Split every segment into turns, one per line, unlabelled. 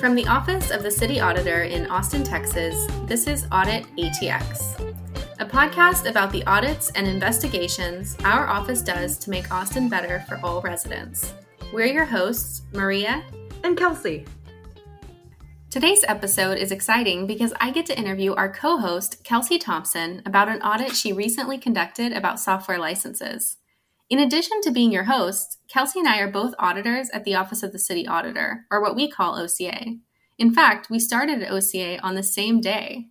From the office of the City Auditor in Austin, Texas, this is Audit ATX, a podcast about the audits and investigations our office does to make Austin better for all residents. We're your hosts, Maria
and Kelsey.
Today's episode is exciting because I get to interview our co host, Kelsey Thompson, about an audit she recently conducted about software licenses. In addition to being your hosts, Kelsey and I are both auditors at the Office of the City Auditor, or what we call OCA. In fact, we started at OCA on the same day.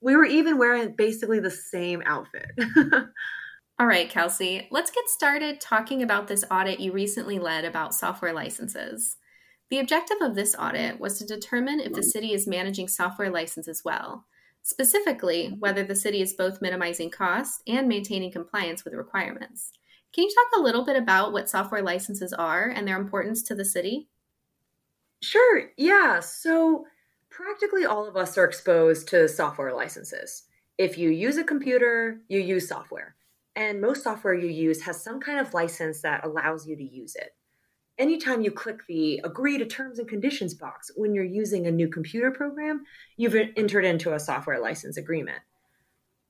We were even wearing basically the same outfit.
All right, Kelsey, let's get started talking about this audit you recently led about software licenses. The objective of this audit was to determine if the city is managing software licenses well, specifically, whether the city is both minimizing costs and maintaining compliance with requirements. Can you talk a little bit about what software licenses are and their importance to the city?
Sure, yeah. So, practically all of us are exposed to software licenses. If you use a computer, you use software. And most software you use has some kind of license that allows you to use it. Anytime you click the agree to terms and conditions box when you're using a new computer program, you've entered into a software license agreement.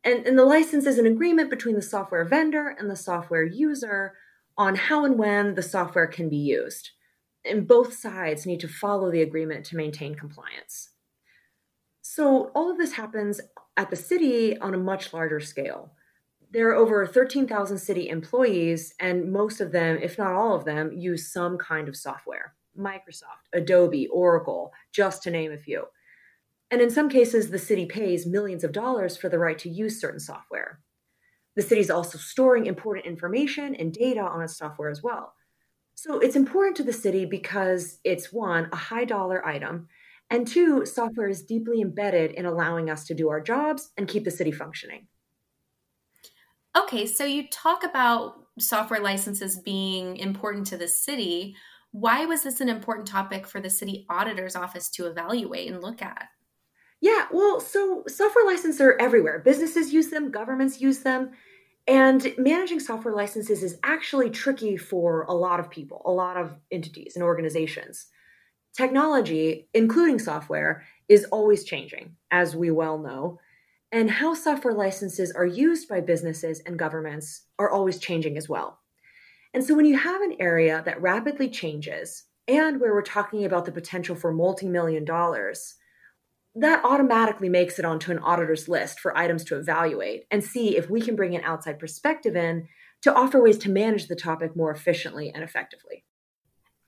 And, and the license is an agreement between the software vendor and the software user on how and when the software can be used. And both sides need to follow the agreement to maintain compliance. So, all of this happens at the city on a much larger scale. There are over 13,000 city employees, and most of them, if not all of them, use some kind of software Microsoft, Adobe, Oracle, just to name a few. And in some cases, the city pays millions of dollars for the right to use certain software. The city is also storing important information and data on its software as well. So it's important to the city because it's one, a high dollar item, and two, software is deeply embedded in allowing us to do our jobs and keep the city functioning.
Okay, so you talk about software licenses being important to the city. Why was this an important topic for the city auditor's office to evaluate and look at?
Yeah, well, so software licenses are everywhere. Businesses use them, governments use them. And managing software licenses is actually tricky for a lot of people, a lot of entities and organizations. Technology, including software, is always changing, as we well know. And how software licenses are used by businesses and governments are always changing as well. And so when you have an area that rapidly changes and where we're talking about the potential for multi million dollars, that automatically makes it onto an auditor's list for items to evaluate and see if we can bring an outside perspective in to offer ways to manage the topic more efficiently and effectively.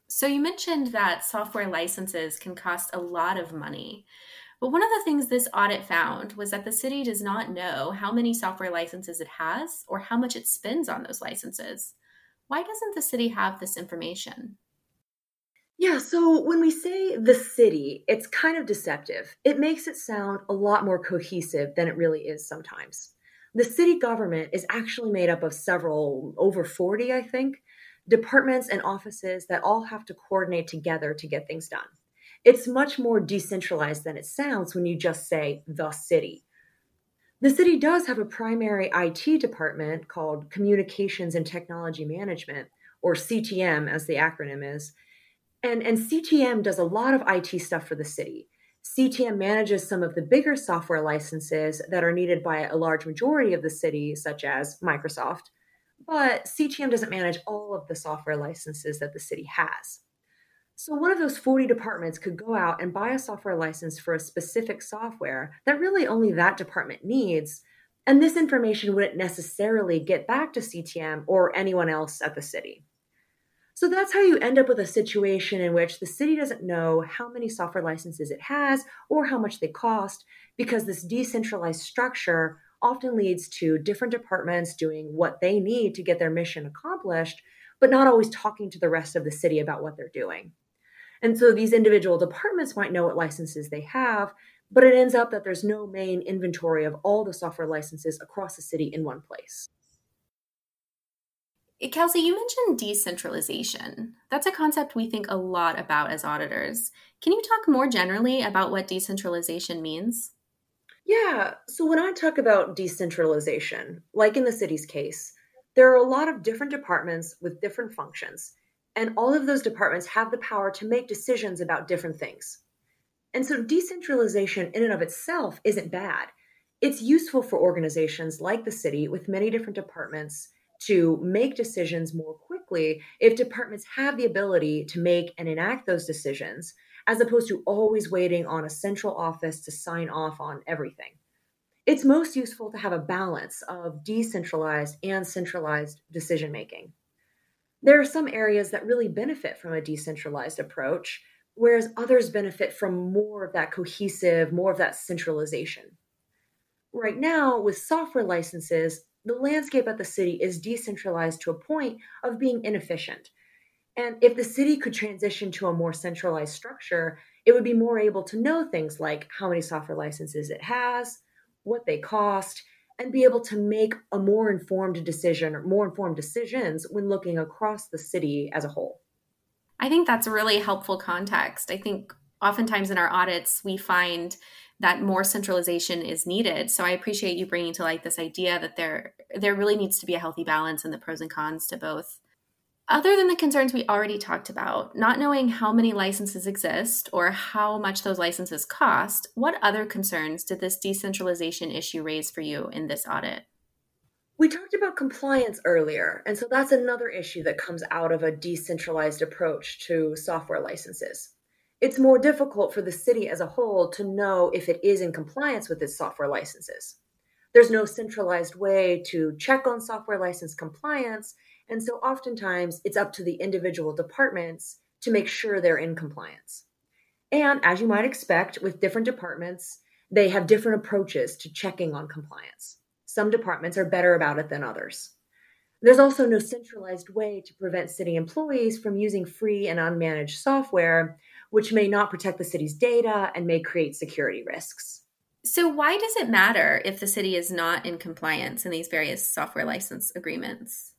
So, you mentioned that software licenses can cost a lot of money. But one of the things this audit found was that the city does not know how many software licenses it has or how much it spends on those licenses. Why doesn't the city have this information?
Yeah, so when we say the city, it's kind of deceptive. It makes it sound a lot more cohesive than it really is sometimes. The city government is actually made up of several, over 40, I think, departments and offices that all have to coordinate together to get things done. It's much more decentralized than it sounds when you just say the city. The city does have a primary IT department called Communications and Technology Management, or CTM as the acronym is, and, and CTM does a lot of IT stuff for the city. CTM manages some of the bigger software licenses that are needed by a large majority of the city, such as Microsoft. But CTM doesn't manage all of the software licenses that the city has. So, one of those 40 departments could go out and buy a software license for a specific software that really only that department needs. And this information wouldn't necessarily get back to CTM or anyone else at the city. So that's how you end up with a situation in which the city doesn't know how many software licenses it has or how much they cost, because this decentralized structure often leads to different departments doing what they need to get their mission accomplished, but not always talking to the rest of the city about what they're doing. And so these individual departments might know what licenses they have, but it ends up that there's no main inventory of all the software licenses across the city in one place.
Kelsey, you mentioned decentralization. That's a concept we think a lot about as auditors. Can you talk more generally about what decentralization means?
Yeah, so when I talk about decentralization, like in the city's case, there are a lot of different departments with different functions, and all of those departments have the power to make decisions about different things. And so decentralization in and of itself isn't bad. It's useful for organizations like the city with many different departments to make decisions more quickly if departments have the ability to make and enact those decisions, as opposed to always waiting on a central office to sign off on everything. It's most useful to have a balance of decentralized and centralized decision making. There are some areas that really benefit from a decentralized approach, whereas others benefit from more of that cohesive, more of that centralization. Right now, with software licenses, the landscape at the city is decentralized to a point of being inefficient. And if the city could transition to a more centralized structure, it would be more able to know things like how many software licenses it has, what they cost, and be able to make a more informed decision or more informed decisions when looking across the city as a whole.
I think that's a really helpful context. I think oftentimes in our audits, we find that more centralization is needed. So I appreciate you bringing to light this idea that there there really needs to be a healthy balance and the pros and cons to both. Other than the concerns we already talked about, not knowing how many licenses exist or how much those licenses cost, what other concerns did this decentralization issue raise for you in this audit?
We talked about compliance earlier, and so that's another issue that comes out of a decentralized approach to software licenses it's more difficult for the city as a whole to know if it is in compliance with its software licenses. There's no centralized way to check on software license compliance, and so oftentimes it's up to the individual departments to make sure they're in compliance. And as you might expect, with different departments, they have different approaches to checking on compliance. Some departments are better about it than others. There's also no centralized way to prevent city employees from using free and unmanaged software which may not protect the city's data and may create security risks.
So, why does it matter if the city is not in compliance in these various software license agreements?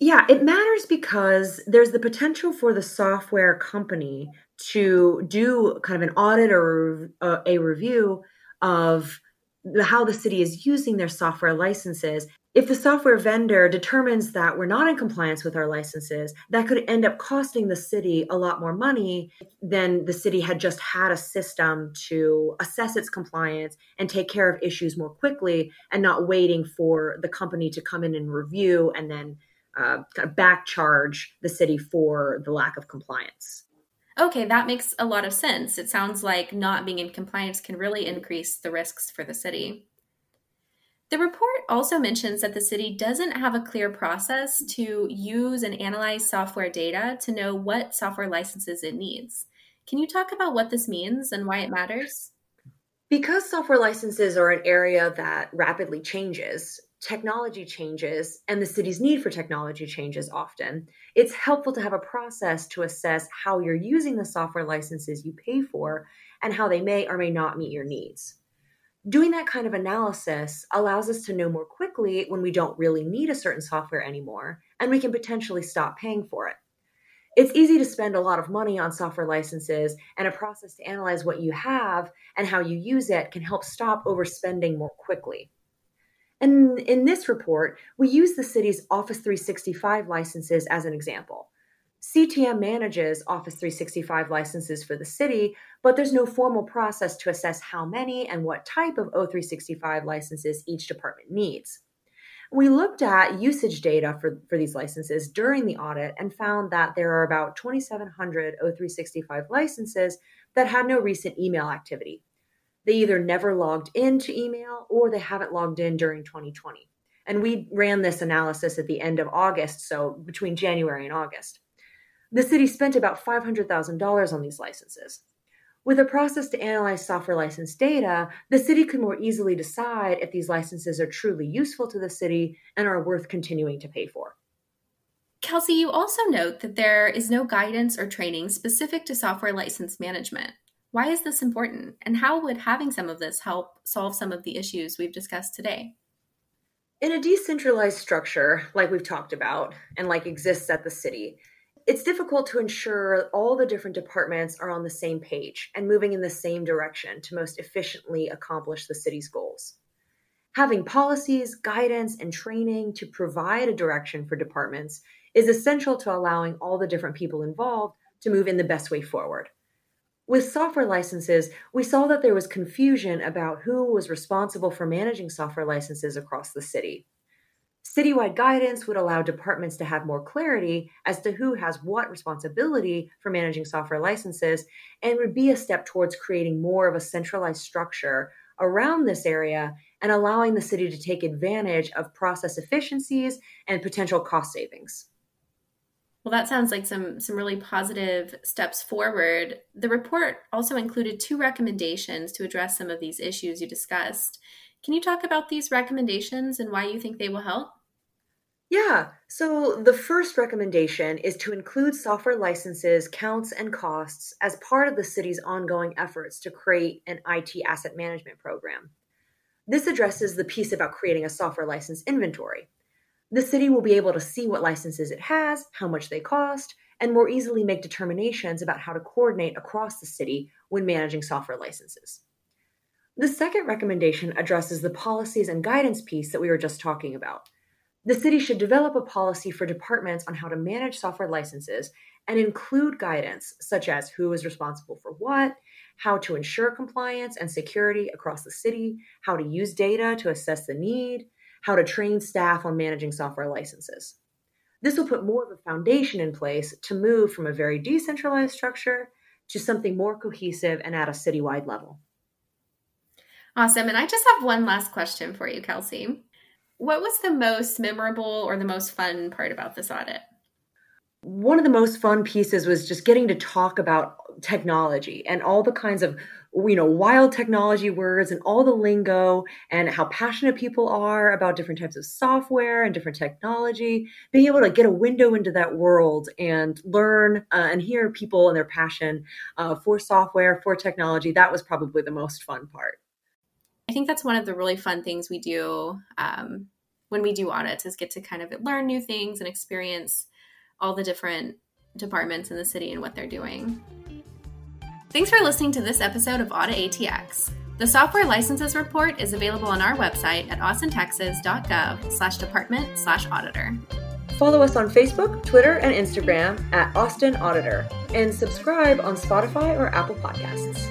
Yeah, it matters because there's the potential for the software company to do kind of an audit or a review of how the city is using their software licenses if the software vendor determines that we're not in compliance with our licenses, that could end up costing the city a lot more money than the city had just had a system to assess its compliance and take care of issues more quickly and not waiting for the company to come in and review and then uh, kind of back charge the city for the lack of compliance.
Okay, that makes a lot of sense. It sounds like not being in compliance can really increase the risks for the city. The report also mentions that the city doesn't have a clear process to use and analyze software data to know what software licenses it needs. Can you talk about what this means and why it matters?
Because software licenses are an area that rapidly changes, technology changes, and the city's need for technology changes often, it's helpful to have a process to assess how you're using the software licenses you pay for and how they may or may not meet your needs doing that kind of analysis allows us to know more quickly when we don't really need a certain software anymore and we can potentially stop paying for it. It's easy to spend a lot of money on software licenses, and a process to analyze what you have and how you use it can help stop overspending more quickly. And in this report, we use the city's Office 365 licenses as an example. CTM manages Office 365 licenses for the city, but there's no formal process to assess how many and what type of O365 licenses each department needs. We looked at usage data for, for these licenses during the audit and found that there are about 2,700 O365 licenses that had no recent email activity. They either never logged into email or they haven't logged in during 2020. And we ran this analysis at the end of August, so between January and August. The city spent about $500,000 on these licenses. With a process to analyze software license data, the city could more easily decide if these licenses are truly useful to the city and are worth continuing to pay for.
Kelsey, you also note that there is no guidance or training specific to software license management. Why is this important? And how would having some of this help solve some of the issues we've discussed today?
In a decentralized structure, like we've talked about, and like exists at the city, it's difficult to ensure all the different departments are on the same page and moving in the same direction to most efficiently accomplish the city's goals. Having policies, guidance, and training to provide a direction for departments is essential to allowing all the different people involved to move in the best way forward. With software licenses, we saw that there was confusion about who was responsible for managing software licenses across the city. Citywide guidance would allow departments to have more clarity as to who has what responsibility for managing software licenses and would be a step towards creating more of a centralized structure around this area and allowing the city to take advantage of process efficiencies and potential cost savings.
Well, that sounds like some some really positive steps forward. The report also included two recommendations to address some of these issues you discussed. Can you talk about these recommendations and why you think they will help?
Yeah. So the first recommendation is to include software licenses, counts, and costs as part of the city's ongoing efforts to create an IT asset management program. This addresses the piece about creating a software license inventory. The city will be able to see what licenses it has, how much they cost, and more easily make determinations about how to coordinate across the city when managing software licenses. The second recommendation addresses the policies and guidance piece that we were just talking about. The city should develop a policy for departments on how to manage software licenses and include guidance such as who is responsible for what, how to ensure compliance and security across the city, how to use data to assess the need, how to train staff on managing software licenses. This will put more of a foundation in place to move from a very decentralized structure to something more cohesive and at a citywide level.
Awesome. And I just have one last question for you, Kelsey. What was the most memorable or the most fun part about this audit?
One of the most fun pieces was just getting to talk about technology and all the kinds of you know wild technology words and all the lingo and how passionate people are about different types of software and different technology being able to get a window into that world and learn uh, and hear people and their passion uh, for software for technology that was probably the most fun part
I think that's one of the really fun things we do um, when we do audits is get to kind of learn new things and experience all the different departments in the city and what they're doing. Thanks for listening to this episode of Audit ATX. The software licenses report is available on our website at austintexas.gov slash department slash auditor.
Follow us on Facebook, Twitter, and Instagram at Austin Auditor, and subscribe on Spotify or Apple Podcasts.